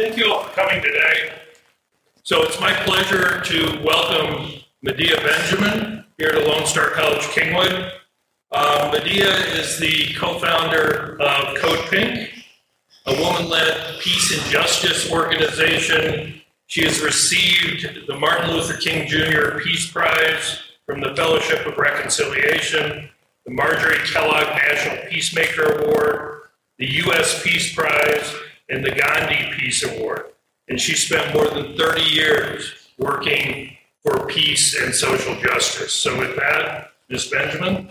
thank you all for coming today. So it's my pleasure to welcome Medea Benjamin here to Lone Star College Kingwood. Um, Medea is the co-founder of Code Pink, a woman-led peace and justice organization. She has received the Martin Luther King Jr. Peace Prize from the Fellowship of Reconciliation, the Marjorie Kellogg National Peacemaker Award, the U.S. Peace Prize, and the Gandhi Peace Award. And she spent more than 30 years working for peace and social justice. So, with that, Ms. Benjamin.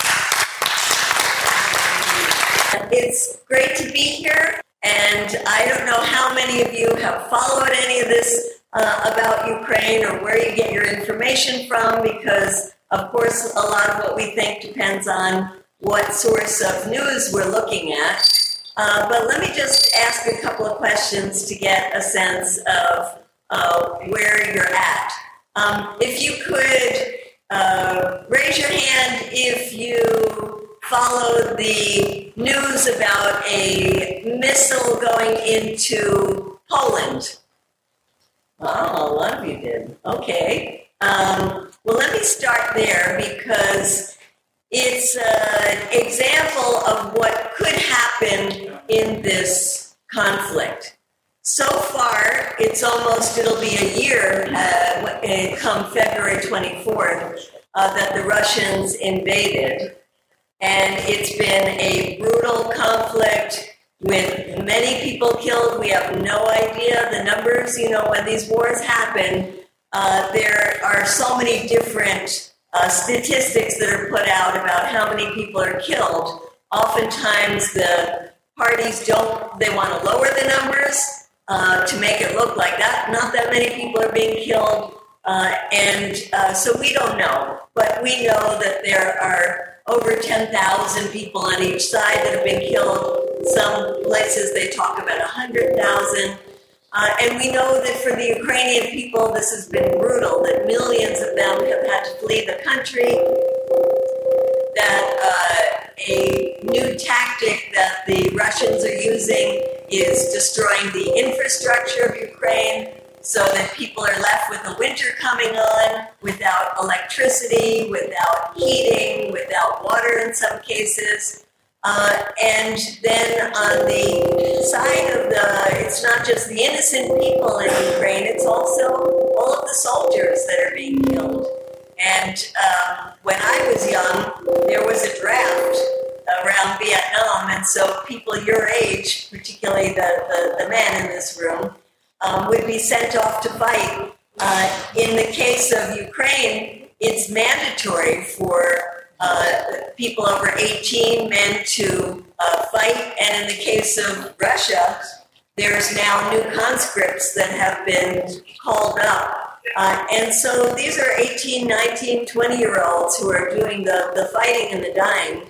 It's great to be here, and I don't know how many of you have followed any of this uh, about Ukraine or where you get your information from, because of course, a lot of what we think depends on what source of news we're looking at. Uh, but let me just ask a couple of questions to get a sense of uh, where you're at. Um, if you could uh, raise your hand if you followed the news about a missile going into Poland. Oh, a lot of you did. Okay. Um, well, let me start there because it's an example of what could happen in this conflict. So far, it's almost, it'll be a year uh, come February 24th uh, that the Russians invaded. And it's been a brutal conflict with many people killed. We have no idea the numbers. You know, when these wars happen, uh, there are so many different uh, statistics that are put out about how many people are killed. Oftentimes, the parties don't, they want to lower the numbers uh, to make it look like that. Not that many people are being killed. Uh, and uh, so we don't know. But we know that there are over 10,000 people on each side that have been killed. Some places they talk about 100,000. Uh, and we know that for the Ukrainian people, this has been brutal, that millions of them have had to flee the country, that uh, a new tactic that the Russians are using is destroying the infrastructure of Ukraine so that people are left with the winter coming on without electricity, without heating, without water in some cases. Uh, and then on the side of the, it's not just the innocent people in Ukraine, it's also all of the soldiers that are being killed. And um, when I was young, there was a draft around Vietnam, and so people your age, particularly the, the, the men in this room, um, would be sent off to fight. Uh, in the case of Ukraine, it's mandatory for people over 18 men to uh, fight. And in the case of Russia, there's now new conscripts that have been called up. Uh, and so these are 18, 19, 20 year olds who are doing the, the fighting and the dying.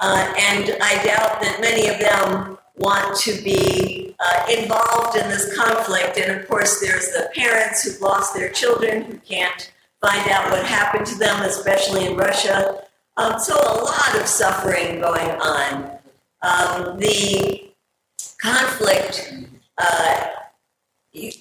Uh, and I doubt that many of them want to be uh, involved in this conflict. And of course, there's the parents who've lost their children who can't find out what happened to them, especially in Russia. Um, so a lot of suffering going on. Um, the conflict, uh,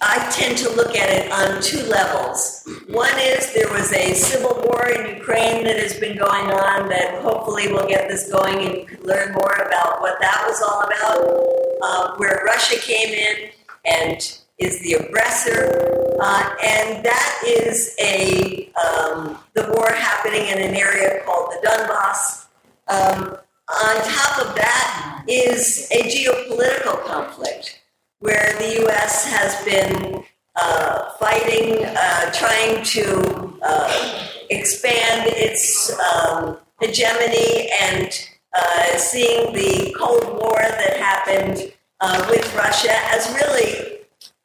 I tend to look at it on two levels. One is there was a civil war in Ukraine that has been going on that hopefully will get this going and you can learn more about what that was all about, uh, where Russia came in and is the aggressor, uh, and that is a um, the war happening in an area called the Donbass. Um, on top of that is a geopolitical conflict where the U.S. has been uh, fighting, uh, trying to uh, expand its um, hegemony, and uh, seeing the Cold War that happened uh, with Russia as really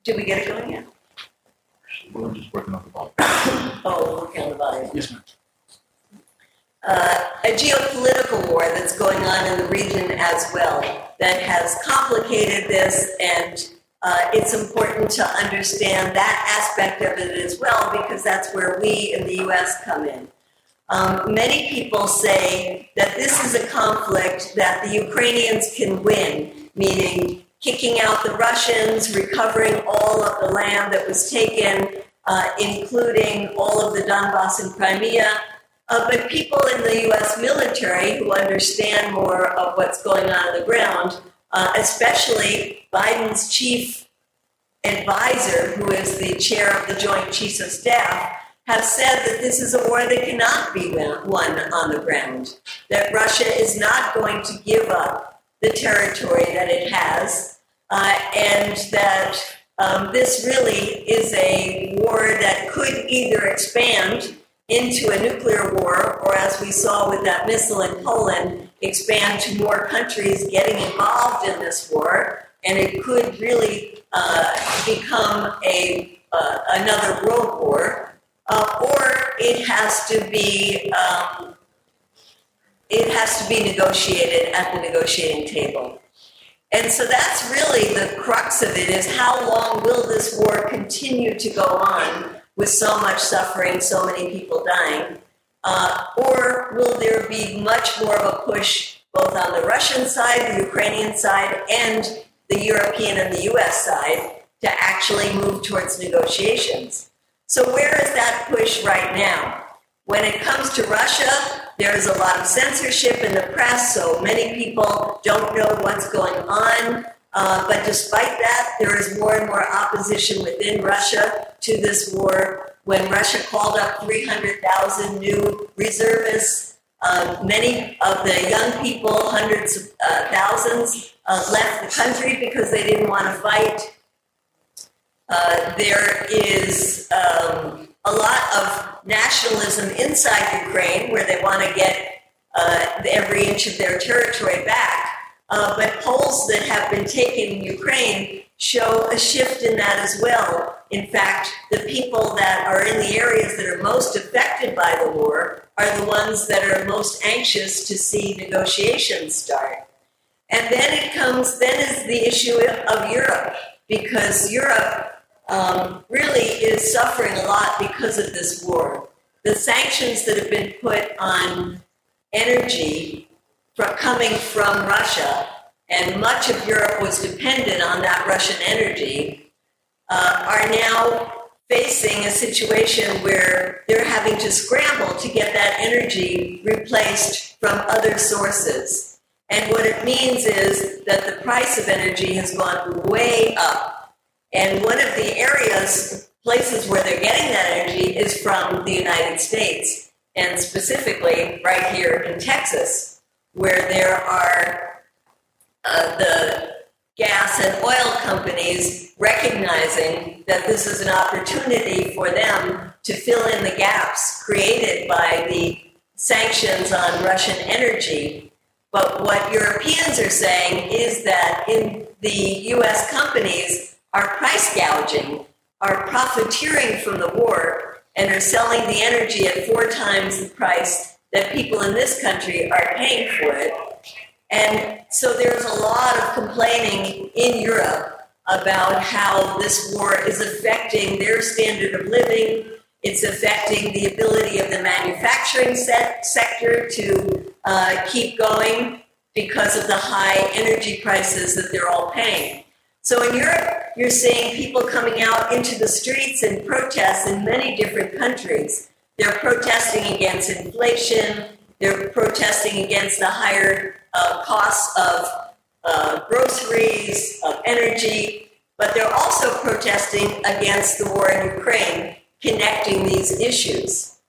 did we get it going yet? We're just working on the volume. Oh, working on the volume. Yes, ma'am. Uh, a geopolitical war that's going on in the region as well that has complicated this, and uh, it's important to understand that aspect of it as well because that's where we in the U.S. come in. Um, many people say that this is a conflict that the Ukrainians can win, meaning kicking out the Russians, recovering all of the land that was taken, uh, including all of the Donbass and Crimea. Uh, but people in the US military who understand more of what's going on on the ground, uh, especially Biden's chief advisor, who is the chair of the Joint Chiefs of Staff, have said that this is a war that cannot be won on the ground, that Russia is not going to give up the territory that it has, uh, and that um, this really is a war that could either expand into a nuclear war, or as we saw with that missile in Poland, expand to more countries getting involved in this war, and it could really uh, become a uh, another world war, uh, or it has to be um, it has to be negotiated at the negotiating table. And so that's really the crux of it is how long will this war continue to go on with so much suffering, so many people dying? Uh, or will there be much more of a push both on the Russian side, the Ukrainian side, and the European and the US side to actually move towards negotiations? So, where is that push right now? When it comes to Russia, there's a lot of censorship in the press, so many people don't know what's going on. Uh, but despite that, there is more and more opposition within Russia to this war. When Russia called up 300,000 new reservists, uh, many of the young people, hundreds of uh, thousands, uh, left the country because they didn't want to fight. Uh, there is um, a lot of nationalism inside Ukraine where they want to get uh, every inch of their territory back. Uh, but polls that have been taken in Ukraine show a shift in that as well. In fact, the people that are in the areas that are most affected by the war are the ones that are most anxious to see negotiations start. And then it comes, then is the issue of Europe, because Europe um, really is suffering a lot because of this war. The sanctions that have been put on energy from, coming from Russia, and much of Europe was dependent on that Russian energy, uh, are now facing a situation where they're having to scramble to get that energy replaced from other sources. And what it means is that the price of energy has gone way up and one of the areas, places where they're getting that energy is from the United States, and specifically right here in Texas, where there are uh, the gas and oil companies recognizing that this is an opportunity for them to fill in the gaps created by the sanctions on Russian energy. But what Europeans are saying is that in the US companies, are price gouging, are profiteering from the war, and are selling the energy at four times the price that people in this country are paying for it. And so there's a lot of complaining in Europe about how this war is affecting their standard of living. It's affecting the ability of the manufacturing set, sector to uh, keep going because of the high energy prices that they're all paying. So in Europe, you're seeing people coming out into the streets and protests in many different countries. They're protesting against inflation. They're protesting against the higher uh, costs of uh, groceries, of energy, but they're also protesting against the war in Ukraine, connecting these issues.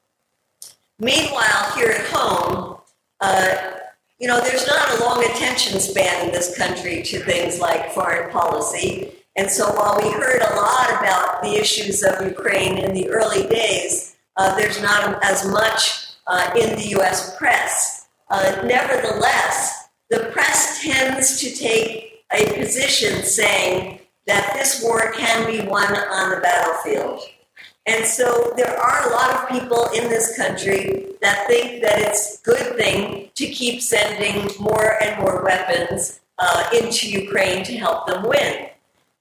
Meanwhile, here at home, uh, you know, there's not a long attention span in this country to things like foreign policy. And so while we heard a lot about the issues of Ukraine in the early days, uh, there's not as much uh, in the US press. Uh, nevertheless, the press tends to take a position saying that this war can be won on the battlefield. And so there are a lot of people in this country that think that it's a good thing to keep sending more and more weapons uh, into Ukraine to help them win.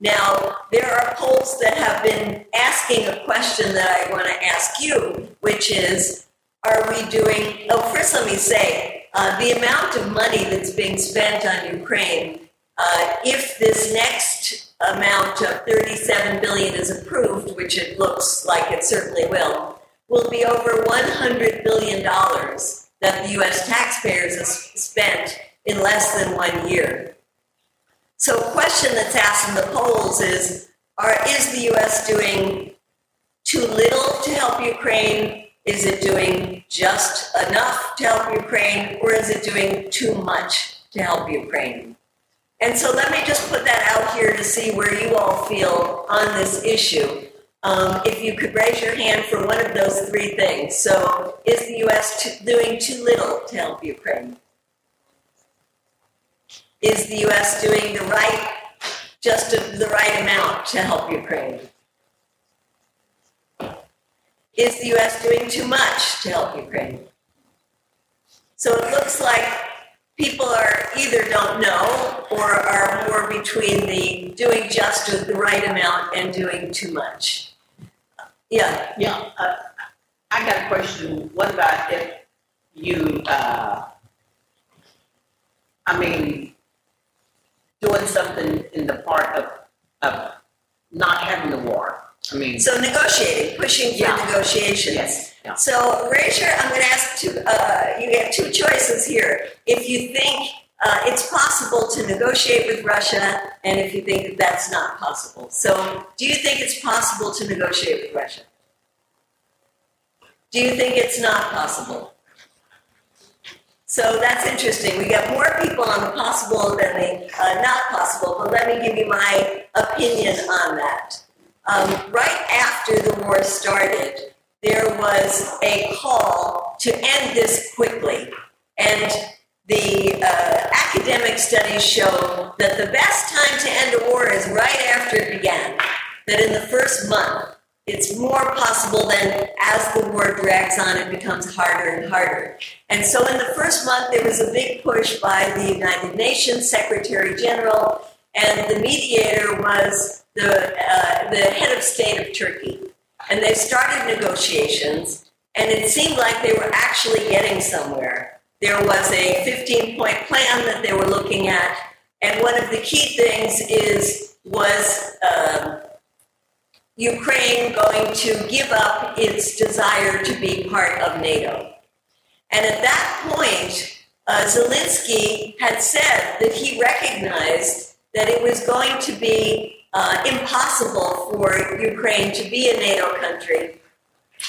Now, there are polls that have been asking a question that I want to ask you, which is Are we doing, oh, first let me say, uh, the amount of money that's being spent on Ukraine uh, if this next amount of 37 billion is approved, which it looks like it certainly will, will be over 100 billion dollars that the U.S. taxpayers have spent in less than one year. So, a question that's asked in the polls is: Are is the U.S. doing too little to help Ukraine? Is it doing just enough to help Ukraine, or is it doing too much to help Ukraine? And so let me just put that out here to see where you all feel on this issue. Um, if you could raise your hand for one of those three things. So, is the U.S. T- doing too little to help Ukraine? Is the U.S. doing the right, just the right amount to help Ukraine? Is the U.S. doing too much to help Ukraine? So it looks like people are either don't know or are more between the doing just the right amount and doing too much. Yeah. Yeah, uh, I got a question. What about if you, uh, I mean, doing something in the part of, of not having the war? I mean, So negotiating, pushing for Yeah. negotiations. yes, yeah. So Rachel, I'm going to ask two, uh, you have two choices here. If you think uh, it's possible to negotiate with Russia, and if you think that that's not possible. So do you think it's possible to negotiate with Russia? Do you think it's not possible? So that's interesting. We got more people on the possible than the uh, not possible, but let me give you my opinion on that. Um, right after the war started, there was a call to end this quickly. And the uh, academic studies show that the best time to end a war is right after it began, that in the first month. It's more possible than as the war drags on, it becomes harder and harder. And so in the first month, there was a big push by the United Nations Secretary General, and the mediator was the, uh, the head of state of Turkey. And they started negotiations, and it seemed like they were actually getting somewhere. There was a 15 point plan that they were looking at, and one of the key things is was um, Ukraine going to give up its desire to be part of NATO. And at that point, uh, Zelensky had said that he recognized that it was going to be uh, impossible for Ukraine to be a NATO country,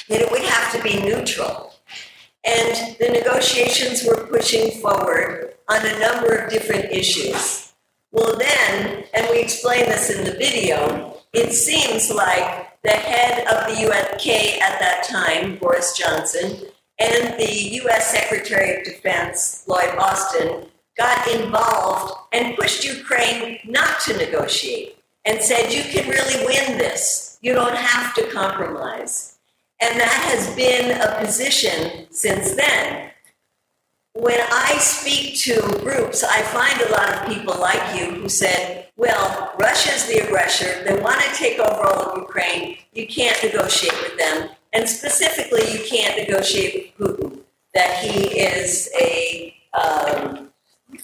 that it would have to be neutral. And the negotiations were pushing forward on a number of different issues. Well, then, and we explain this in the video, it seems like the head of the UK at that time, Boris Johnson, and the US Secretary of Defense, Lloyd Austin, got involved and pushed Ukraine not to negotiate and said, you can really win this. You don't have to compromise. And that has been a position since then. When I speak to groups, I find a lot of people like you who said, well, Russia's the aggressor. They want to take over all of Ukraine. You can't negotiate with them. And specifically, you can't negotiate with Putin, that he is a um,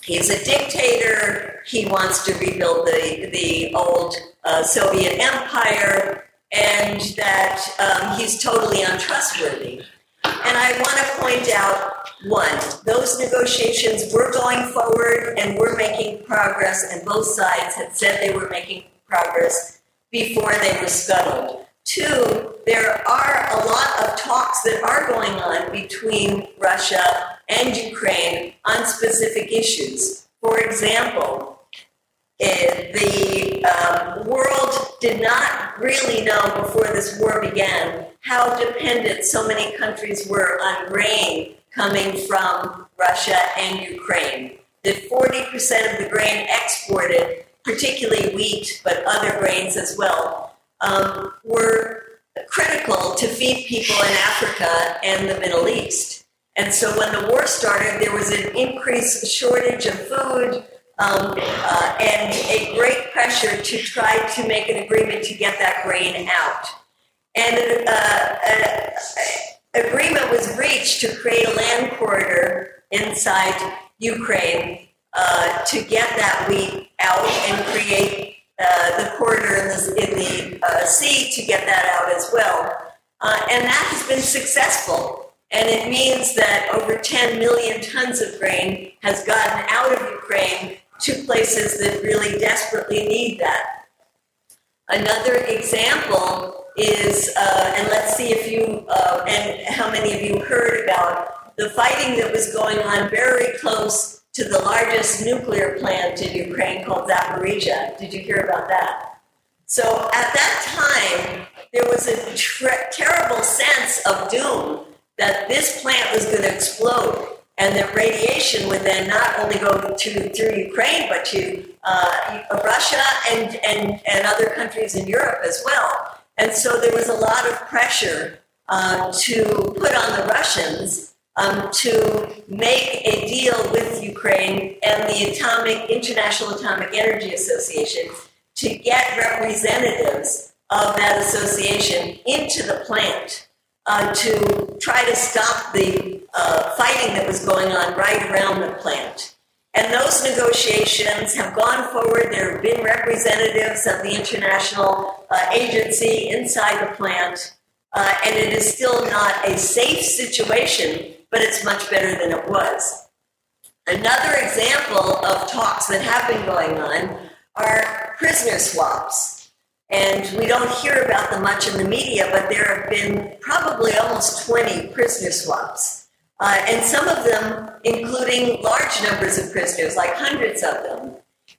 he's a dictator. He wants to rebuild the the old uh, Soviet empire, and that um, he's totally untrustworthy. And I want to point out one, those negotiations were going forward and were making progress, and both sides had said they were making progress before they were scuttled. Two, there are a lot of talks that are going on between Russia and Ukraine on specific issues. For example, eh, the um, world did not really know before this war began how dependent so many countries were on grain coming from Russia and Ukraine. That 40% of the grain exported, particularly wheat, but other grains as well, um, were critical to feed people in Africa and the Middle East. And so when the war started, there was an increased shortage of food um, uh, and a great pressure to try to make an agreement to get that grain out. And uh, an agreement was reached to create a land corridor inside Ukraine uh, to get that wheat out and create uh, the corridor in the, in the uh, sea to get that out as well. Uh, and that has been successful. And it means that over 10 million tons of grain has gotten out of Ukraine to places that really desperately need that. Another example is, uh, and let's see if you, uh, and how many of you heard about the fighting that was going on very close to the largest nuclear plant in Ukraine called Zaporizhia. Did you hear about that? So at that time, there was a terrible sense of doom that this plant was going to explode and that radiation would then not only go to through Ukraine but to uh, Russia and, and, and other countries in Europe as well. And so there was a lot of pressure uh, to put on the Russians um, to make a deal with Ukraine and the Atomic International Atomic Energy Association to get representatives of that association into the plant uh, to try to stop the uh, fighting that was going on right around the plant. And those negotiations have gone forward. There have been representatives of the international uh, agency inside the plant, uh, and it is still not a safe situation but it's much better than it was. Another example of talks that have been going on are prisoner swaps. And we don't hear about them much in the media, but there have been probably almost 20 prisoner swaps. Uh, and some of them including large numbers of prisoners, like hundreds of them.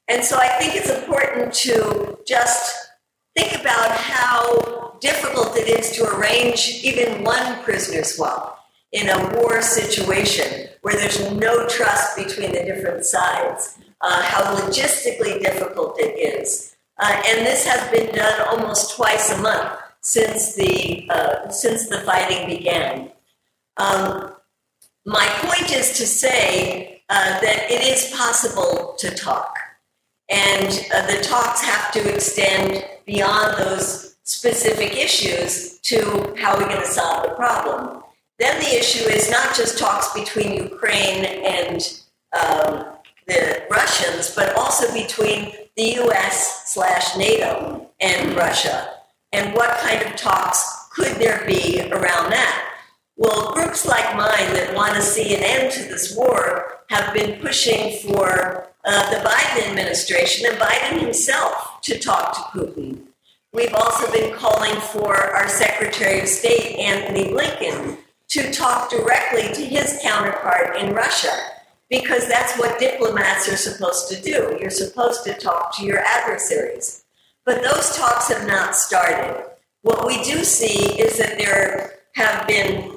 And so I think it's important to just think about how difficult it is to arrange even one prisoner swap in a war situation where there's no trust between the different sides, uh, how logistically difficult it is. Uh, and this has been done almost twice a month since the, uh, since the fighting began. Um, my point is to say uh, that it is possible to talk. And uh, the talks have to extend beyond those specific issues to how we're going to solve the problem. Then the issue is not just talks between Ukraine and um, the Russians, but also between the US slash NATO and Russia. And what kind of talks could there be around that? Well, groups like mine that want to see an end to this war have been pushing for uh, the Biden administration and Biden himself to talk to Putin. We've also been calling for our Secretary of State, Antony Blinken, to talk directly to his counterpart in Russia because that's what diplomats are supposed to do. You're supposed to talk to your adversaries. But those talks have not started. What we do see is that there have been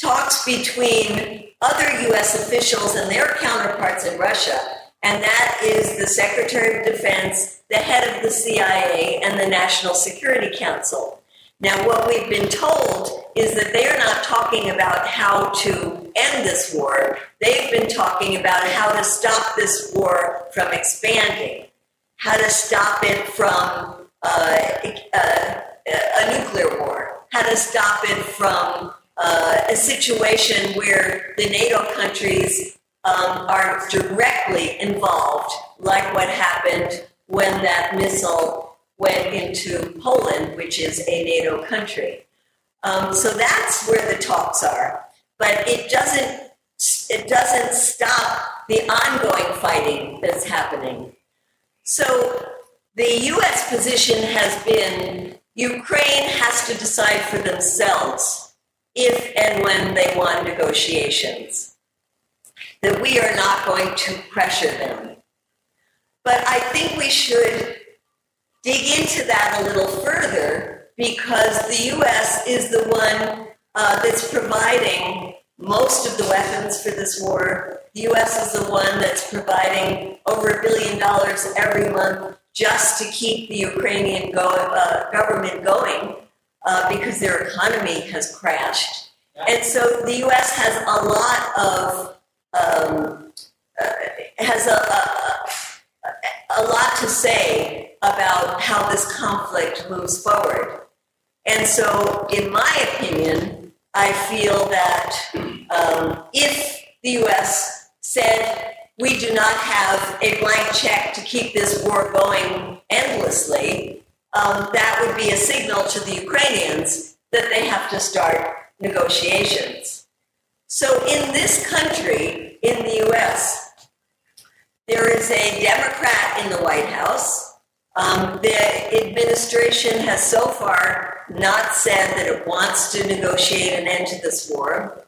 talks between other US officials and their counterparts in Russia, and that is the Secretary of Defense, the head of the CIA, and the National Security Council. Now, what we've been told is that they are not talking about how to end this war. They've been talking about how to stop this war from expanding, how to stop it from uh, uh, a nuclear war, how to stop it from uh, a situation where the NATO countries um, are directly involved, like what happened when that missile went into Poland, which is a NATO country. Um, so that's where the talks are. But it doesn't it doesn't stop the ongoing fighting that's happening. So the U.S. position has been Ukraine has to decide for themselves if and when they want negotiations. That we are not going to pressure them. But I think we should dig into that a little further because the U.S. is the one uh, that's providing most of the weapons for this war. The U.S. is the one that's providing over a billion dollars every month just to keep the Ukrainian go- uh, government going uh, because their economy has crashed. And so the U.S. has a lot of um, uh, has a, a, a lot to say about how this conflict moves forward. And so, in my opinion, I feel that um, if the US said, we do not have a blank check to keep this war going endlessly, um, that would be a signal to the Ukrainians that they have to start negotiations. So, in this country, in the US, there is a Democrat in the White House. Um, the administration has so far not said that it wants to negotiate an end to this war.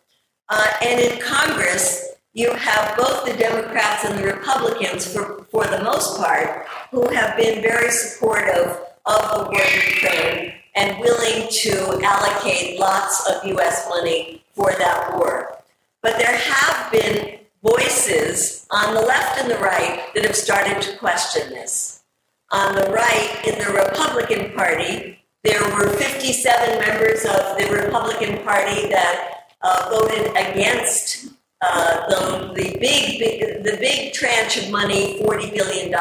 Uh, and in Congress, you have both the Democrats and the Republicans, for, for the most part, who have been very supportive of the war in Ukraine and willing to allocate lots of U.S. money for that war. But there have been voices on the left and the right that have started to question this. On the right, in the Republican Party, there were 57 members of the Republican Party that uh, voted against uh, the, the big, big, the big tranche of money, $40 billion,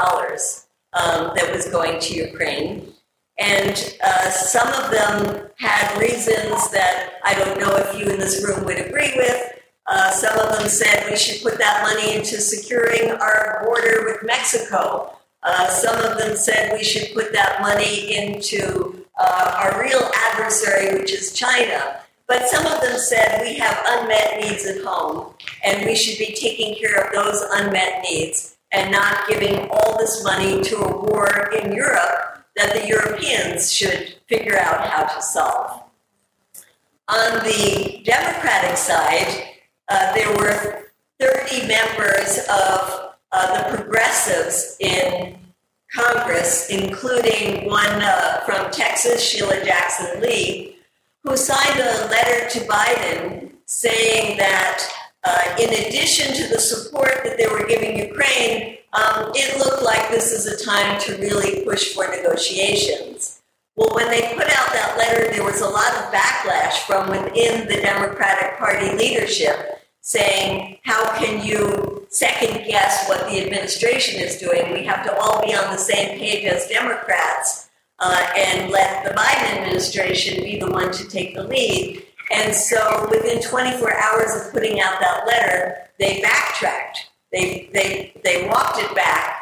um, that was going to Ukraine. And uh, some of them had reasons that I don't know if you in this room would agree with. Uh, some of them said we should put that money into securing our border with Mexico. Uh, some of them said we should put that money into uh, our real adversary, which is China. But some of them said we have unmet needs at home, and we should be taking care of those unmet needs and not giving all this money to a war in Europe that the Europeans should figure out how to solve. On the Democratic side, uh, there were 30 members of uh, the progressives in Congress, including one uh, from Texas, Sheila Jackson Lee, who signed a letter to Biden saying that uh, in addition to the support that they were giving Ukraine, um, it looked like this is a time to really push for negotiations. Well, when they put out that letter, there was a lot of backlash from within the Democratic Party leadership saying, How can you second guess what the administration is doing? We have to all be on the same page as Democrats uh, and let the Biden administration be the one to take the lead. And so within 24 hours of putting out that letter, they backtracked they, they, they walked it back.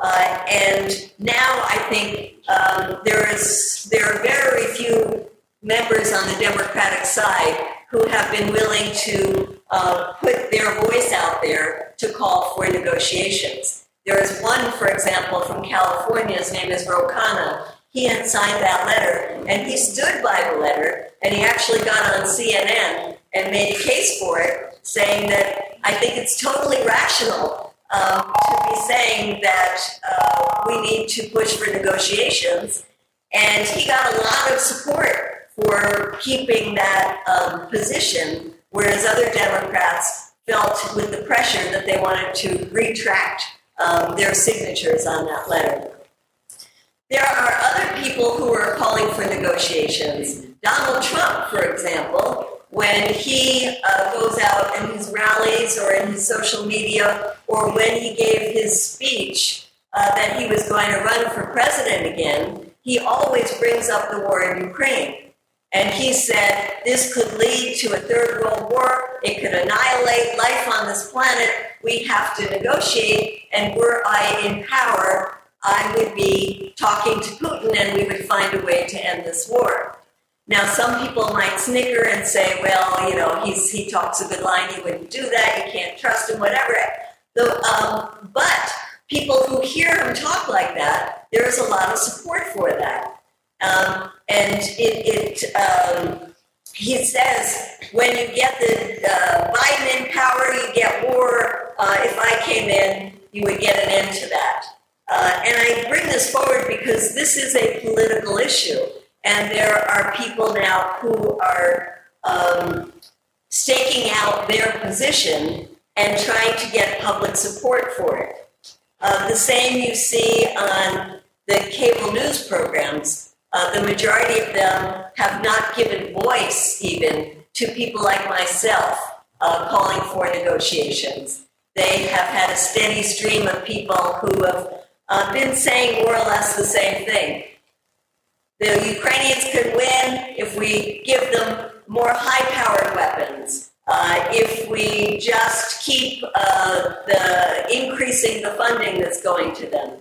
Uh, and now I think um, there is there are very few members on the Democratic side who have been willing to uh, put their voice out there to call for negotiations. There is one, for example, from California. His name is Ro Khanna. He had signed that letter, and he stood by the letter, and he actually got on CNN and made a case for it, saying that I think it's totally rational um, to be saying that uh, we need to push for negotiations. And he got a lot of support for keeping that um, position, whereas other Democrats felt with the pressure that they wanted to retract um, their signatures on that letter. There are other people who are calling for negotiations. Donald Trump, for example, when he uh, goes out in his rallies or in his social media or when he gave his speech uh, that he was going to run for president again, he always brings up the war in Ukraine. And he said this could lead to a third world war. It could annihilate life on this planet. We have to negotiate. And were I in power, I would be talking to Putin and we would find a way to end this war. Now, some people might snicker and say, well, you know, he's, he talks a good line, he wouldn't do that, you can't trust him, whatever. The, um, but people who hear him talk like that, there is a lot of support for that. Um, and it, it um, he says, when you get the uh, Biden in power, you get war. Uh, if I came in, you would get an end to that. Uh, and I bring this forward because this is a political issue. And there are people now who are um, staking out their position and trying to get public support for it. Uh, the same you see on the cable news programs. Uh, the majority of them have not given voice even to people like myself uh, calling for negotiations. They have had a steady stream of people who have uh, been saying more or less the same thing. The Ukrainians could win if we give them more high powered weapons. uh, if we just keep uh, the increasing the funding that's going to them.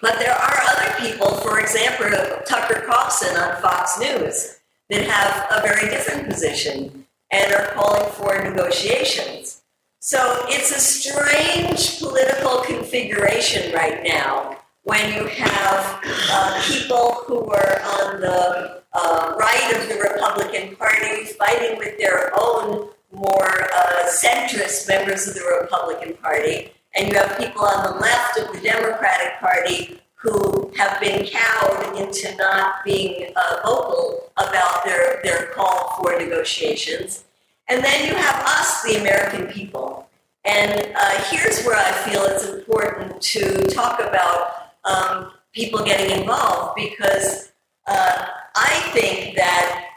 But there are other people, for example, Tucker Carlson on Fox News, that have a very different position and are calling for negotiations. So it's a strange political configuration right now when you have uh, people who are on the uh, right of the Republican Party fighting with their own more uh, centrist members of the Republican Party, and you have people on the left of the Democratic Party who have been cowed into not being uh, vocal about their, their call for negotiations. And then you have us, the American people. And uh, here's where I feel it's important to talk about um, people getting involved because uh, I think that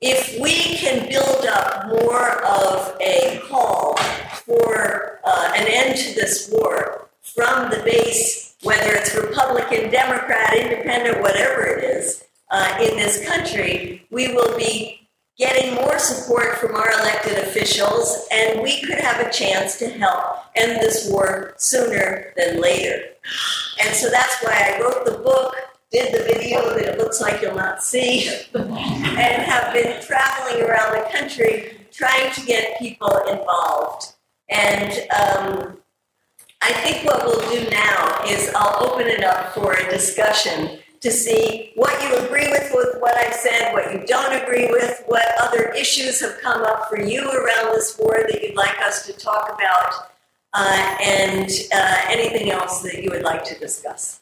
if we can build up more of a call for uh, an end to this war from the base, whether it's Republican, Democrat, Independent, whatever it is, uh, in this country, we will be getting more support from our elected officials, and we could have a chance to help end this war sooner than later. And so that's why I wrote the book did the video that it looks like you'll not see, and have been traveling around the country trying to get people involved. And um, I think what we'll do now is I'll open it up for a discussion to see what you agree with with what I've said, what you don't agree with, what other issues have come up for you around this war that you'd like us to talk about, uh, and uh, anything else that you would like to discuss.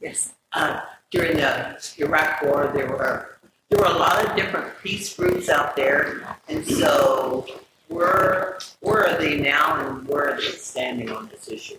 Yes. Uh, during the Iraq War, there were there were a lot of different peace groups out there, and so where where are they now, and where are they standing on this issue?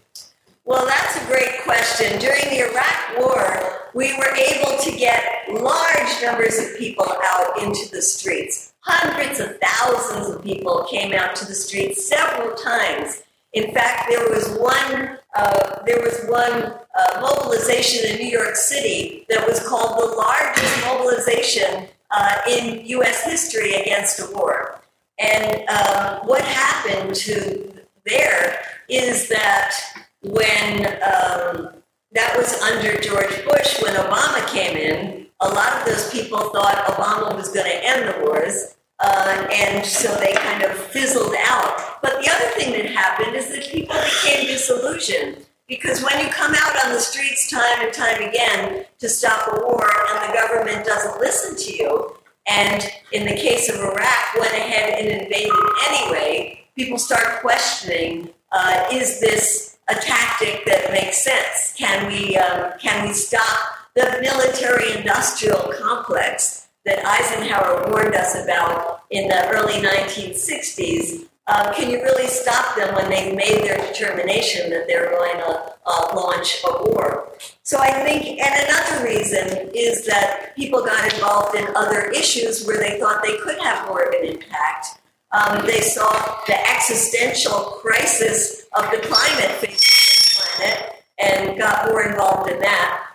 Well, that's a great question. During the Iraq War, we were able to get large numbers of people out into the streets. Hundreds of thousands of people came out to the streets several times. In fact, there was one uh, there was one uh, mobilization in New York City that was called the largest mobilization uh, in U.S. history against a war. And um, what happened to there is that when um, that was under George Bush, when Obama came in, a lot of those people thought Obama was going to end the wars. Uh, and so they kind of fizzled out. But the other thing that happened is that people became disillusioned because when you come out on the streets time and time again to stop a war and the government doesn't listen to you, and in the case of Iraq, went ahead and invaded anyway, people start questioning uh, is this a tactic that makes sense? Can we, um, can we stop the military industrial complex that Eisenhower warned us about in the early 1960s, uh, can you really stop them when they've made their determination that they're going to uh, launch a war? So I think, and another reason is that people got involved in other issues where they thought they could have more of an impact. Um, they saw the existential crisis of the climate facing the planet and got more involved in that.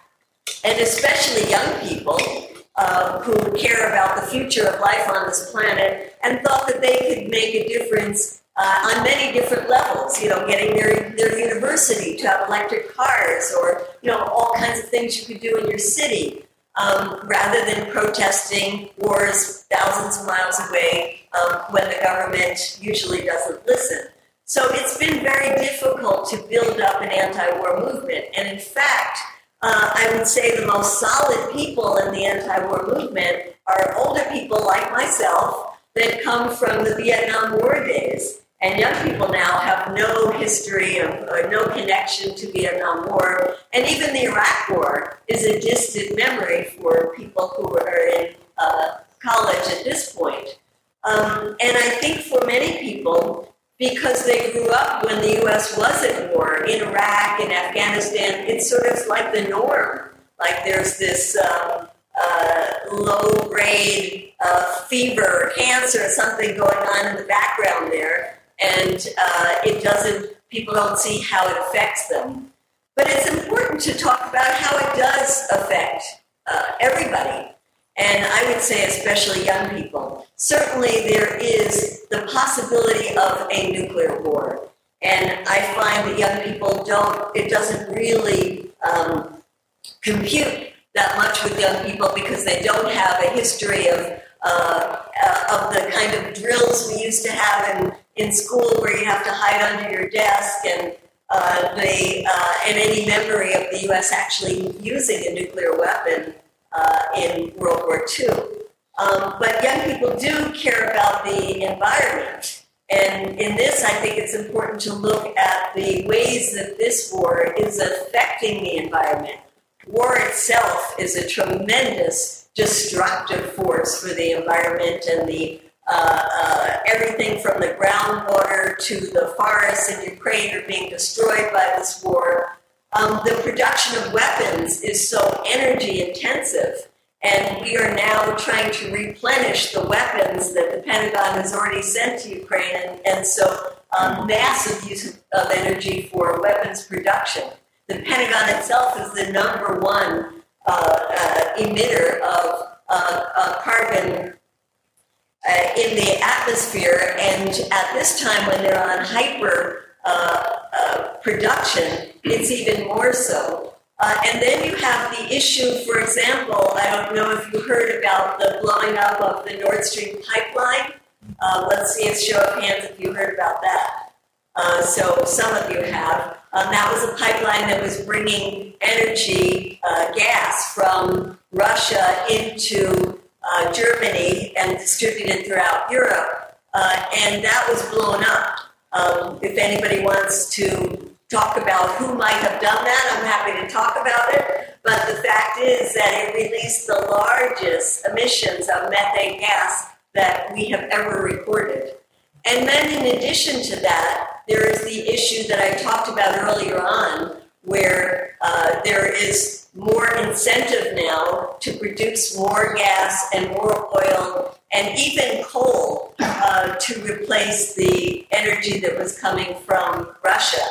And especially young people uh, who care about the future of life on this planet and thought that they could make a difference uh, on many different levels. You know, getting their their university to have electric cars, or you know, all kinds of things you could do in your city, um, rather than protesting wars thousands of miles away um, when the government usually doesn't listen. So it's been very difficult to build up an anti-war movement, and in fact uh, I would say the most solid people in the anti war movement are older people like myself that come from the Vietnam War days. And young people now have no history of, or no connection to Vietnam War. And even the Iraq War is a distant memory for people who are in uh, college at this point. Um, and I think for many people, because they grew up when the U.S. was at war in Iraq and Afghanistan. It's sort of like the norm. Like there's this um, uh, low grade uh, fever, cancer, something going on in the background there, and uh, it doesn't. People don't see how it affects them. But it's important to talk about how it does affect uh, everybody. and I would say especially young people. Certainly, there is the possibility of a nuclear war, and I find that young people don't. It doesn't really um, compute that much with young people because they don't have a history of uh, uh, of the kind of drills we used to have in, in school where you have to hide under your desk and uh, uh, and any memory of the U.S. actually using a nuclear weapon uh, in World War II. Um, but young people do care about the environment. And in this, I think it's important to look at the ways that this war is affecting the environment. War itself is a tremendous destructive force for the environment and the uh, uh, everything from the groundwater to the forests in Ukraine are being destroyed by this war. Um, the production of weapons is so energy intensive, and we are now trying to replenish the weapons that the Pentagon has already sent to Ukraine, and, and so um, massive use of, of energy for weapons production. The Pentagon itself is the number one uh, uh, emitter of carbon uh, in the atmosphere. And at this time, when they're on hyper uh, production, it's even more so. Uh, and then you have the issue, for example, I don't know if you heard about the blowing up of the Nord Stream pipeline. Uh, let's see a show of hands if you heard about that. Uh, so some of you have. Um, that was a pipeline that was bringing energy, gas from Russia into uh, Germany and distributed throughout Europe. Uh, and that was blown up. Um, if anybody wants to talk about who might have done that, I'm happy to talk about it. But the fact is that it released the largest emissions of methane gas that we have ever recorded. And then, in addition to that, there is the issue that I talked about earlier on, where uh, there is more incentive now to produce more gas and more oil and even coal uh, to replace the energy that was coming from Russia.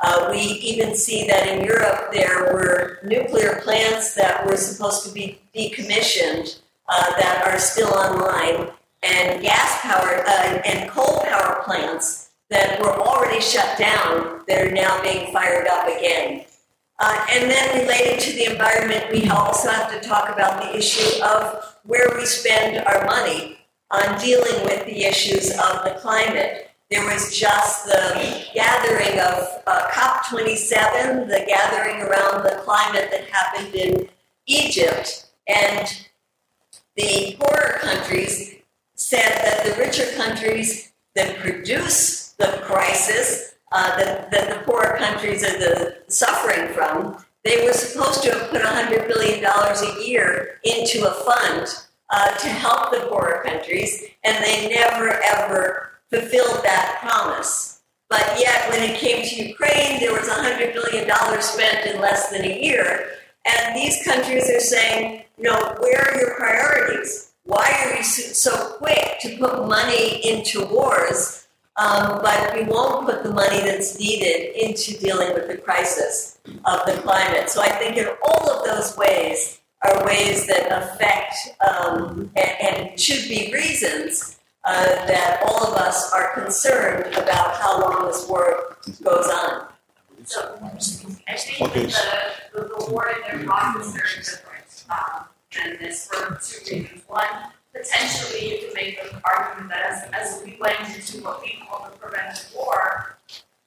Uh, we even see that in Europe there were nuclear plants that were supposed to be decommissioned uh, that are still online, and gas power uh, and coal power plants that were already shut down that are now being fired up again. Uh, and then related to the environment, we also have to talk about the issue of where we spend our money on dealing with the issues of the climate. There was just the gathering of uh, COP27, the gathering around the climate that happened in Egypt. And the poorer countries said that the richer countries that produce the crisis uh, that, that the poorer countries are the, suffering from, they were supposed to have put $100 billion a year into a fund uh, to help the poorer countries, and they never ever fulfilled that promise. But yet, when it came to Ukraine, there was $100 billion spent in less than a year. And these countries are saying, you know, where are your priorities? Why are you so quick to put money into wars um, but we won't put the money that's needed into dealing with the crisis of the climate. So I think in all of those ways are ways that affect um, and, and, should be reasons uh, that all of us are concerned about how long this war goes on. So I think okay. the, the, the war in Iraq is very different um, than this for two reasons. One, potentially you could make the argument that as, as we went into what we call the preventive war,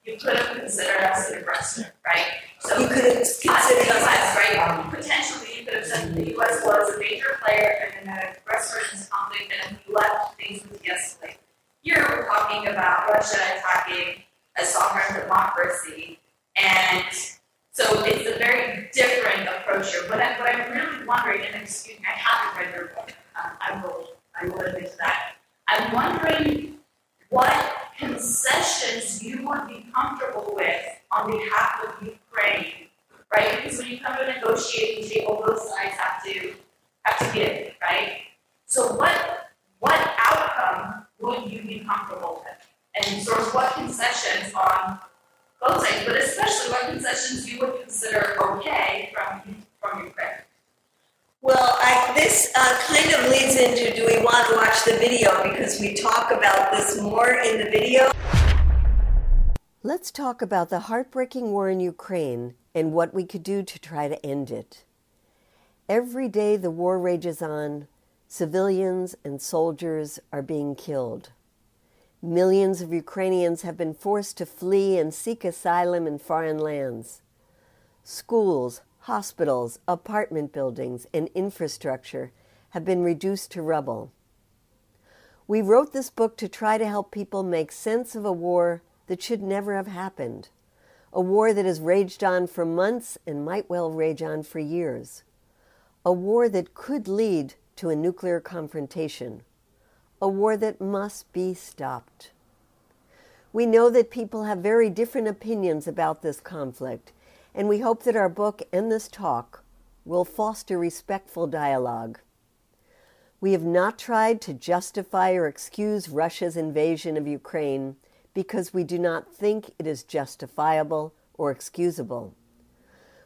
you could have considered us an aggressor, right? So you could have considered us, right? Potentially you could have said the U.S. was a major player and an aggressor in this conflict, and we left things would de-escalate. Here we're talking about Russia attacking a sovereign democracy, and so it's a very different approach here. But, I, what I'm really wondering, and excuse me, I haven't read your book, I will I will admit to that. I'm wondering what concessions you would be comfortable with on behalf of Ukraine, right? Because when you come to a negotiating table, oh, both sides have to have to give, right? So what what outcome would you be comfortable with? And sort of what concessions on both sides, but especially what concessions you would consider okay from from Ukraine? Well, I, this uh, kind of leads into do we want to watch the video because we talk about this more in the video. Let's talk about the heartbreaking war in Ukraine and what we could do to try to end it. Every day the war rages on, civilians and soldiers are being killed. Millions of Ukrainians have been forced to flee and seek asylum in foreign lands. Schools, hospitals, apartment buildings, and infrastructure have been reduced to rubble. We wrote this book to try to help people make sense of a war that should never have happened, a war that has raged on for months and might well rage on for years, a war that could lead to a nuclear confrontation, a war that must be stopped. We know that people have very different opinions about this conflict, and we hope that our book and this talk will foster respectful dialogue. We have not tried to justify or excuse Russia's invasion of Ukraine because we do not think it is justifiable or excusable.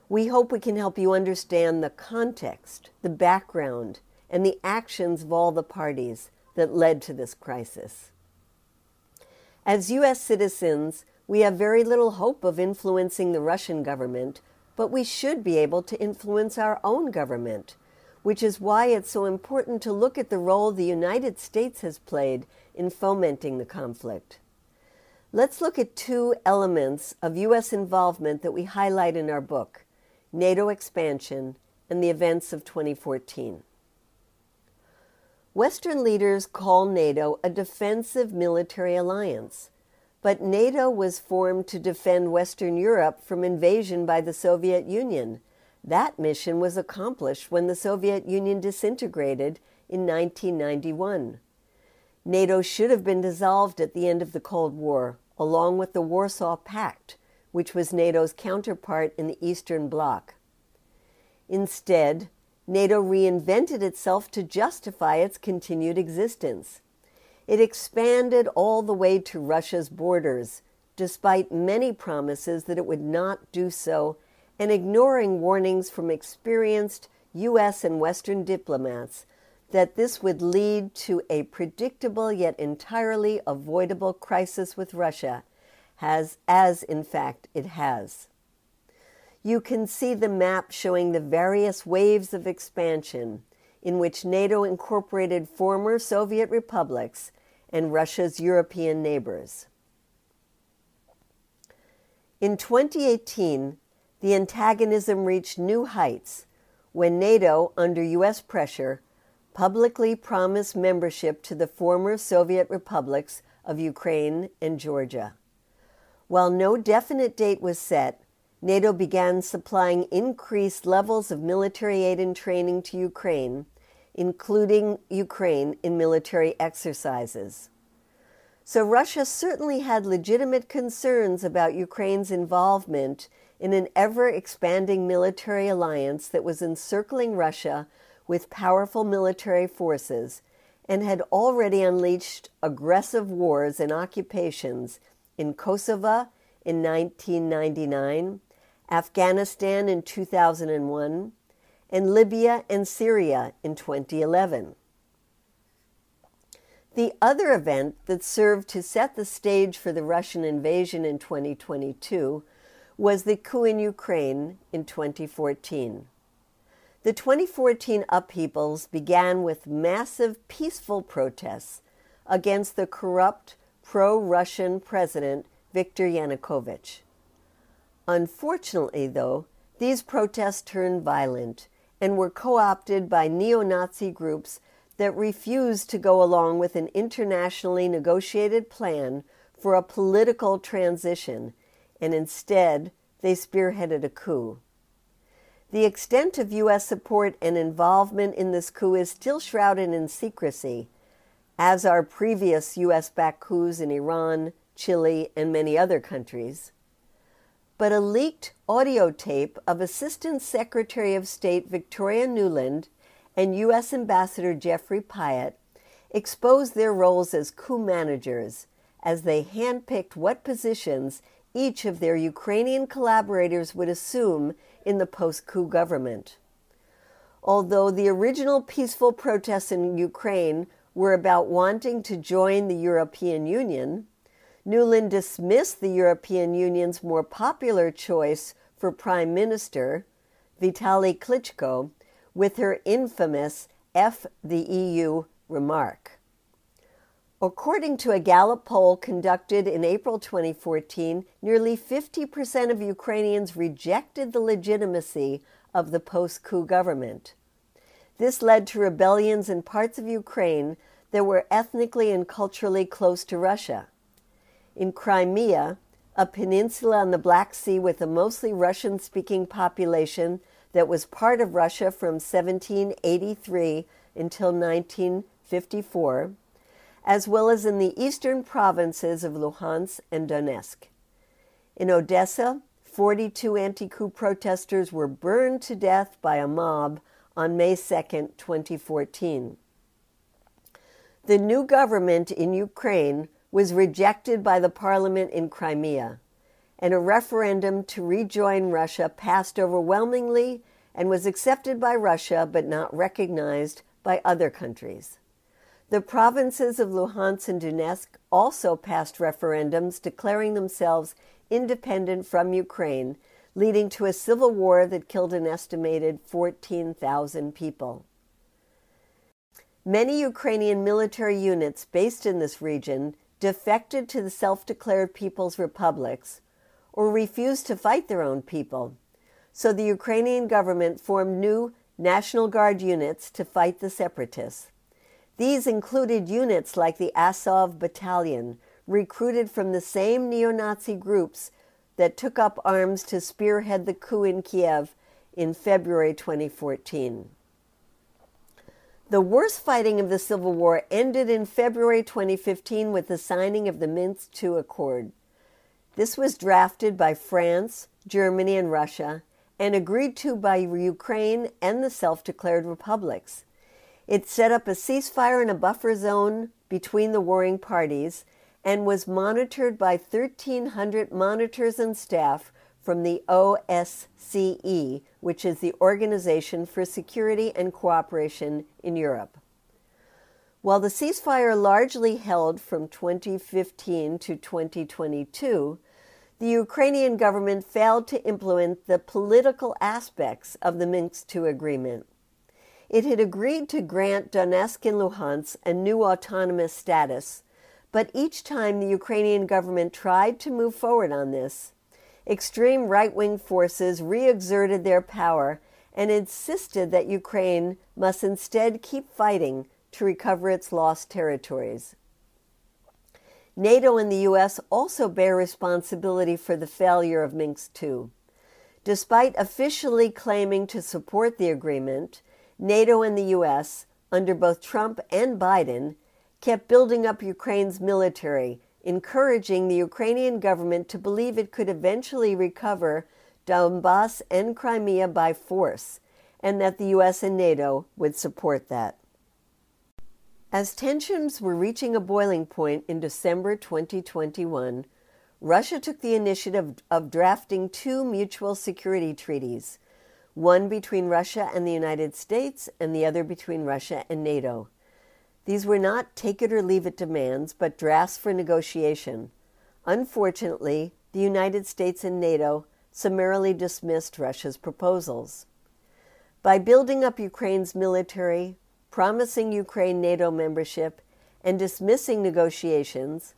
We hope we can help you understand the context, the background, and the actions of all the parties that led to this crisis. As U.S. citizens, we have very little hope of influencing the Russian government, but we should be able to influence our own government, which is why it's so important to look at the role the United States has played in fomenting the conflict. Let's look at two elements of U.S. involvement that we highlight in our book NATO expansion and the events of 2014. Western leaders call NATO a defensive military alliance, but NATO was formed to defend Western Europe from invasion by the Soviet Union. That mission was accomplished when the Soviet Union disintegrated in 1991. NATO should have been dissolved at the end of the Cold War, along with the Warsaw Pact, which was NATO's counterpart in the Eastern Bloc. Instead, NATO reinvented itself to justify its continued existence. It expanded all the way to Russia's borders, despite many promises that it would not do so, and ignoring warnings from experienced U.S. and Western diplomats that this would lead to a predictable yet entirely avoidable crisis with Russia, has, as in fact it has. You can see the map showing the various waves of expansion in which NATO incorporated former Soviet republics and Russia's European neighbors. In 2018, the antagonism reached new heights when NATO, under U.S. pressure, publicly promised membership to the former Soviet republics of Ukraine and Georgia. While no definite date was set, NATO began supplying increased levels of military aid and training to Ukraine, including Ukraine in military exercises. So Russia certainly had legitimate concerns about Ukraine's involvement in an ever expanding military alliance that was encircling Russia with powerful military forces and had already unleashed aggressive wars and occupations in Kosovo in 1999, Afghanistan in 2001, and Libya and Syria in 2011. The other event that served to set the stage for the Russian invasion in 2022 was the coup in Ukraine in 2014. The 2014 upheavals began with massive peaceful protests against the corrupt pro Russian president Viktor Yanukovych. Unfortunately, though, these protests turned violent and were co opted by neo Nazi groups that refused to go along with an internationally negotiated plan for a political transition, and instead they spearheaded a coup. The extent of U.S. support and involvement in this coup is still shrouded in secrecy, as are previous U.S. backed coups in Iran, Chile, and many other countries. But a leaked audio tape of Assistant Secretary of State Victoria Nuland and U.S. Ambassador Jeffrey Pyatt exposed their roles as coup managers as they handpicked what positions each of their Ukrainian collaborators would assume in the post coup government. Although the original peaceful protests in Ukraine were about wanting to join the European Union, Nuland dismissed the European Union's more popular choice for prime minister, Vitaly Klitschko, with her infamous F the EU remark. According to a Gallup poll conducted in April 2014, nearly 50% of Ukrainians rejected the legitimacy of the post coup government. This led to rebellions in parts of Ukraine that were ethnically and culturally close to Russia. In Crimea, a peninsula on the Black Sea with a mostly Russian speaking population that was part of Russia from 1783 until 1954, as well as in the eastern provinces of Luhansk and Donetsk. In Odessa, 42 anti coup protesters were burned to death by a mob on May 2, 2014. The new government in Ukraine was rejected by the parliament in Crimea, and a referendum to rejoin Russia passed overwhelmingly and was accepted by Russia but not recognized by other countries. The provinces of Luhansk and Donetsk also passed referendums declaring themselves independent from Ukraine, leading to a civil war that killed an estimated 14,000 people. Many Ukrainian military units based in this region defected to the self declared People's Republics, or refused to fight their own people. So the Ukrainian government formed new National Guard units to fight the separatists. These included units like the Azov Battalion, recruited from the same neo Nazi groups that took up arms to spearhead the coup in Kiev in February 2014. The worst fighting of the Civil War ended in February 2015 with the signing of the Minsk II Accord. This was drafted by France, Germany, and Russia and agreed to by Ukraine and the self declared republics. It set up a ceasefire and a buffer zone between the warring parties and was monitored by 1,300 monitors and staff from the OSCE, which is the Organization for Security and Cooperation in Europe. While the ceasefire largely held from 2015 to 2022, the Ukrainian government failed to implement the political aspects of the Minsk II agreement. It had agreed to grant Donetsk and Luhansk a new autonomous status, but each time the Ukrainian government tried to move forward on this, extreme right wing forces re exerted their power and insisted that Ukraine must instead keep fighting to recover its lost territories. NATO and the U.S. also bear responsibility for the failure of Minsk II. Despite officially claiming to support the agreement, NATO and the U.S., under both Trump and Biden, kept building up Ukraine's military encouraging the Ukrainian government to believe it could eventually recover Donbass and Crimea by force, and that the U.S. and NATO would support that. As tensions were reaching a boiling point in December 2021, Russia took the initiative of drafting two mutual security treaties, one between Russia and the United States and the other between Russia and NATO. These were not take it or leave it demands, but drafts for negotiation. Unfortunately, the United States and NATO summarily dismissed Russia's proposals. By building up Ukraine's military, promising Ukraine NATO membership, and dismissing negotiations,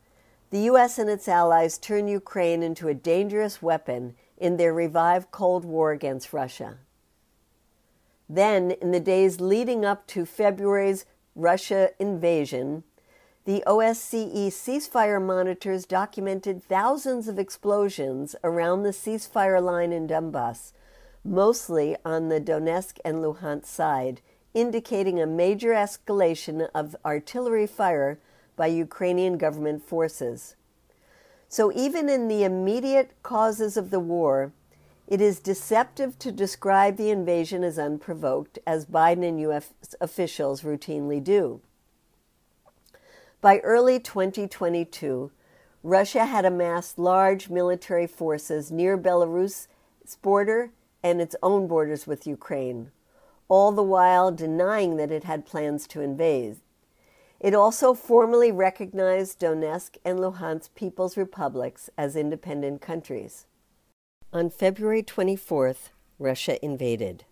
the U.S. and its allies turned Ukraine into a dangerous weapon in their revived Cold War against Russia. Then, in the days leading up to February's Russia invasion, the OSCE ceasefire monitors documented thousands of explosions around the ceasefire line in Donbass, mostly on the Donetsk and Luhansk side, indicating a major escalation of artillery fire by Ukrainian government forces. So, even in the immediate causes of the war, it is deceptive to describe the invasion as unprovoked, as Biden and U.S. officials routinely do. By early 2022, Russia had amassed large military forces near Belarus' border and its own borders with Ukraine. all the while denying that it had plans to invade. It also formally recognized Donetsk and Luhansk People's Republics as independent countries. On February 24th, Russia invaded.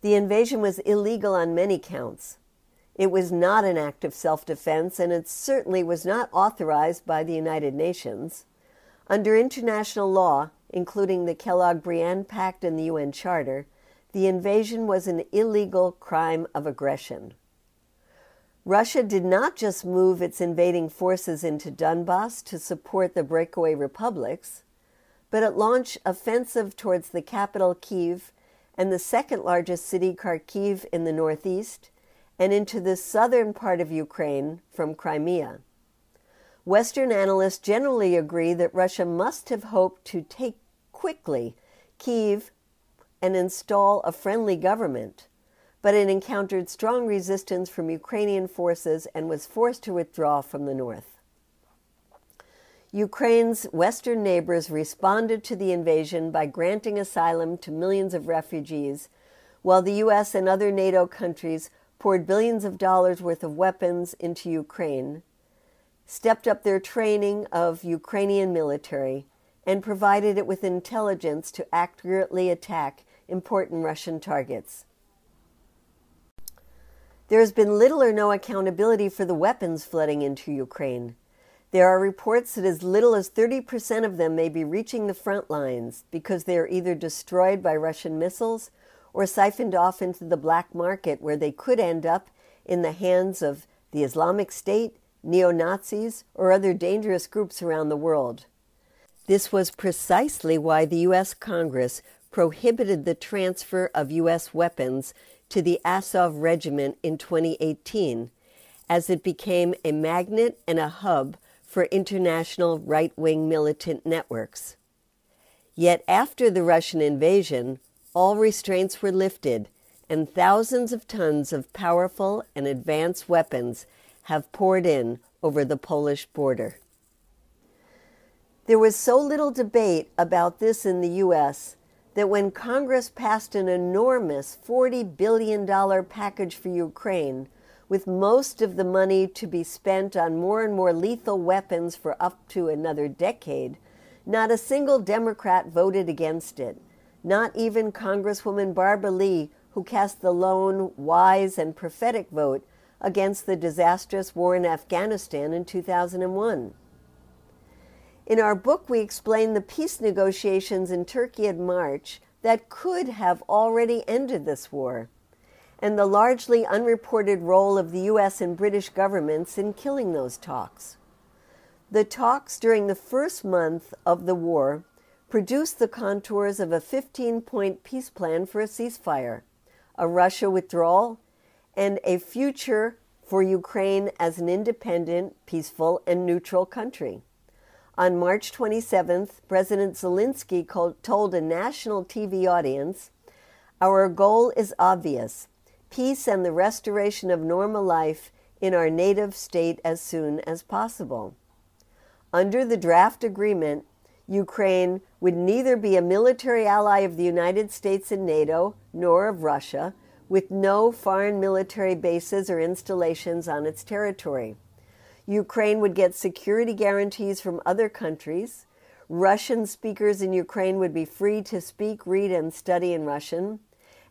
The invasion was illegal on many counts. It was not an act of self defense, and it certainly was not authorized by the United Nations. Under international law, including the Kellogg Briand Pact and the UN Charter, the invasion was an illegal crime of aggression. Russia did not just move its invading forces into Donbass to support the breakaway republics, but it launched offensive towards the capital Kiev and the second largest city Kharkiv in the northeast and into the southern part of Ukraine from Crimea. Western analysts generally agree that Russia must have hoped to take quickly Kiev and install a friendly government, but it encountered strong resistance from Ukrainian forces and was forced to withdraw from the north. Ukraine's western neighbors responded to the invasion by granting asylum to millions of refugees, while the U.S. and other NATO countries poured billions of dollars worth of weapons into Ukraine, stepped up their training of Ukrainian military, and provided it with intelligence to accurately attack important Russian targets. There has been little or no accountability for the weapons flooding into Ukraine. There are reports that as little as 30% of them may be reaching the front lines because they are either destroyed by Russian missiles or siphoned off into the black market where they could end up in the hands of the Islamic State, neo Nazis, or other dangerous groups around the world. This was precisely why the U.S. Congress prohibited the transfer of U.S. weapons to the Azov Regiment in 2018, as it became a magnet and a hub for international right wing militant networks. Yet after the Russian invasion, all restraints were lifted, and thousands of tons of powerful and advanced weapons have poured in over the Polish border. There was so little debate about this in the U.S. that when Congress passed an enormous $40 billion package for Ukraine, with most of the money to be spent on more and more lethal weapons for up to another decade, not a single Democrat voted against it. Not even Congresswoman Barbara Lee, who cast the lone, wise, and prophetic vote against the disastrous war in Afghanistan in 2001. In our book, we explain the peace negotiations in Turkey in March that could have already ended this war, and the largely unreported role of the U.S. and British governments in killing those talks. The talks during the first month of the war produced the contours of a 15 point peace plan for a ceasefire, a Russia withdrawal, and a future for Ukraine as an independent, peaceful, and neutral country. On March 27th, President Zelensky told a national TV audience Our goal is obvious peace and the restoration of normal life in our native state as soon as possible. Under the draft agreement, Ukraine would neither be a military ally of the United States and NATO nor of Russia, with no foreign military bases or installations on its territory. Ukraine would get security guarantees from other countries. Russian speakers in Ukraine would be free to speak, read, and study in Russian.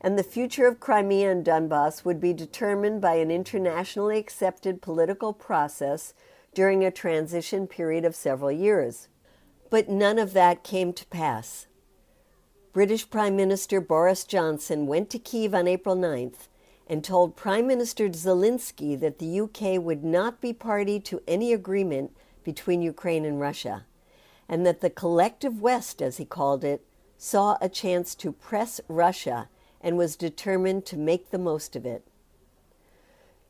And the future of Crimea and Donbass would be determined by an internationally accepted political process during a transition period of several years. But none of that came to pass. British Prime Minister Boris Johnson went to Kiev on April 9th and told Prime Minister Zelensky that the UK would not be party to any agreement between Ukraine and Russia, and that the collective West, as he called it, saw a chance to press Russia and was determined to make the most of it.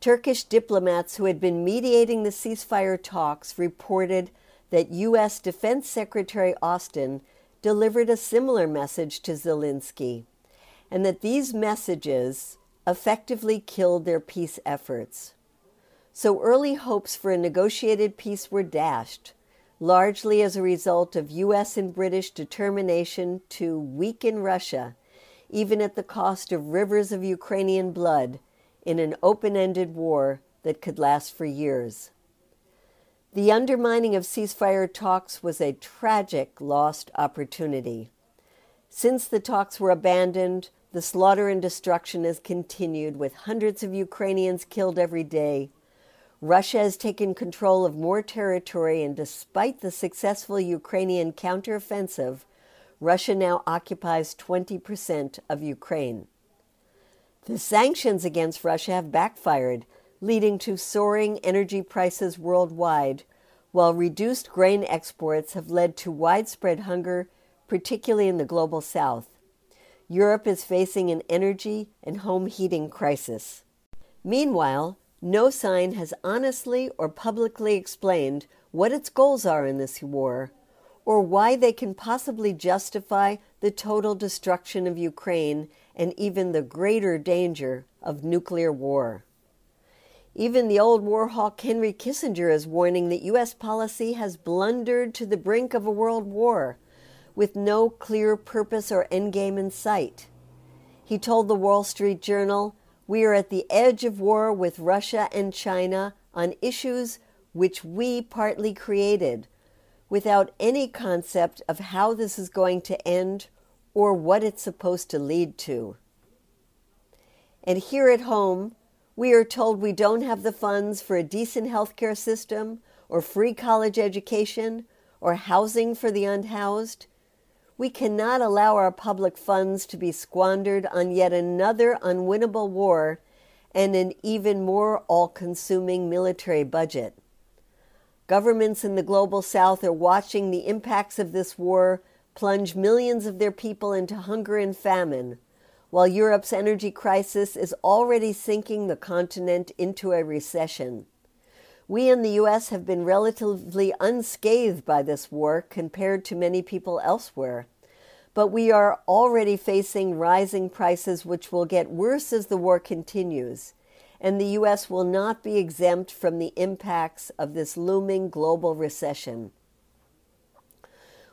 Turkish diplomats who had been mediating the ceasefire talks reported that U.S. Defense Secretary Austin delivered a similar message to Zelensky, and that these messages effectively killed their peace efforts. So early hopes for a negotiated peace were dashed, largely as a result of U.S. and British determination to weaken Russia even at the cost of rivers of Ukrainian blood, in an open ended war that could last for years. The undermining of ceasefire talks was a tragic lost opportunity. Since the talks were abandoned, the slaughter and destruction has continued, with hundreds of Ukrainians killed every day. Russia has taken control of more territory, and despite the successful Ukrainian counteroffensive, Russia now occupies 20% of Ukraine. The sanctions against Russia have backfired, leading to soaring energy prices worldwide, while reduced grain exports have led to widespread hunger, particularly in the global south. Europe is facing an energy and home heating crisis. Meanwhile, no sign has honestly or publicly explained what its goals are in this war or why they can possibly justify the total destruction of Ukraine and even the greater danger of nuclear war. Even the old war hawk Henry Kissinger is warning that U.S. policy has blundered to the brink of a world war with no clear purpose or endgame in sight. He told the Wall Street Journal, We are at the edge of war with Russia and China on issues which we partly created, without any concept of how this is going to end or what it's supposed to lead to. And here at home, we are told we don't have the funds for a decent healthcare system or free college education or housing for the unhoused we cannot allow our public funds to be squandered on yet another unwinnable war and an even more all consuming military budget. Governments in the global south are watching the impacts of this war plunge millions of their people into hunger and famine, while Europe's energy crisis is already sinking the continent into a recession. We in the U.S. have been relatively unscathed by this war compared to many people elsewhere. But we are already facing rising prices, which will get worse as the war continues. And the U.S. will not be exempt from the impacts of this looming global recession.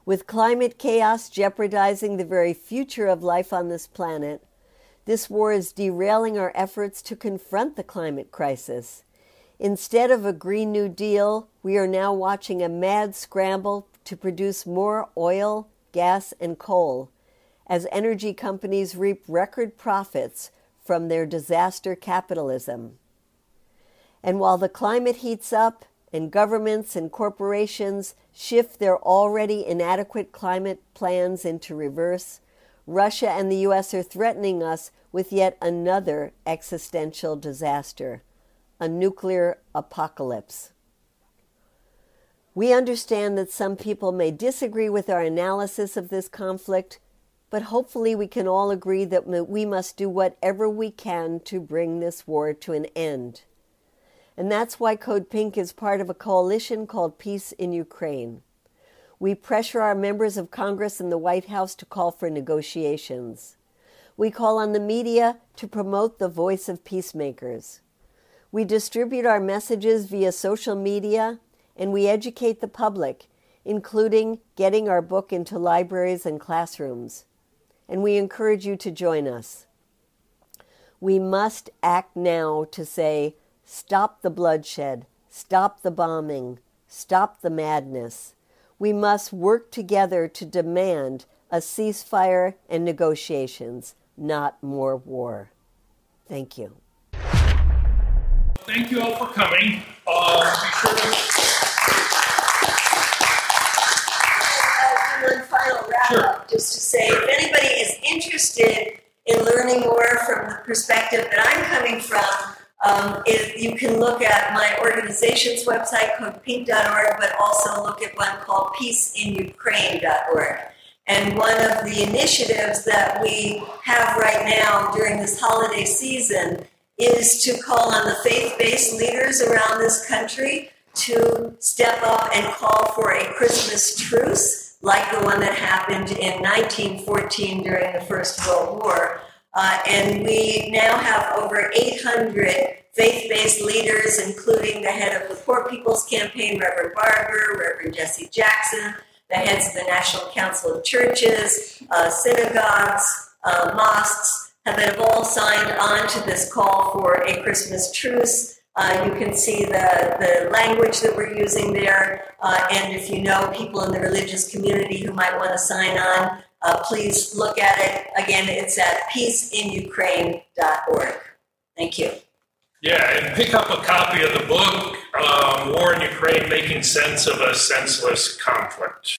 With climate chaos jeopardizing the very future of life on this planet, this war is derailing our efforts to confront the climate crisis. Instead of a Green New Deal, we are now watching a mad scramble to produce more oil, gas, and coal as energy companies reap record profits from their disaster capitalism. And while the climate heats up and governments and corporations shift their already inadequate climate plans into reverse, Russia and the U.S. are threatening us with yet another existential disaster a nuclear apocalypse. We understand that some people may disagree with our analysis of this conflict, but hopefully we can all agree that we must do whatever we can to bring this war to an end. And that's why Code Pink is part of a coalition called Peace in Ukraine. We pressure our members of Congress and the White House to call for negotiations. We call on the media to promote the voice of peacemakers. We distribute our messages via social media and we educate the public, including getting our book into libraries and classrooms. And we encourage you to join us. We must act now to say, stop the bloodshed, stop the bombing, stop the madness. We must work together to demand a ceasefire and negotiations, not more war. Thank you thank you all for coming. Uh, be sure to. one final wrap sure. up, just to say, if anybody is interested in learning more from the perspective that I'm coming from, um, you can look at my organization's website, called codepink.org, but also look at one called peaceinukraine.org. And one of the initiatives that we have right now during this holiday season is to call on the faith based leaders around this country to step up and call for a Christmas truce, like the one that happened in 1914 during the First World War. Uh, and we now have over 800 faith based leaders, including the head of the Poor People's Campaign, Reverend Barber, Reverend Jesse Jackson, the heads of the National Council of Churches, uh, synagogues, uh, mosques have, have all signed on to this call for a Christmas truce. Uh, you can see the, the language that we're using there. Uh, and if you know people in the religious community who might want to sign on, uh, please look at it. Again, it's at peaceinukraine.org. Thank you. Yeah, and pick up a copy of the book, um, War in Ukraine Making Sense of a Senseless Conflict.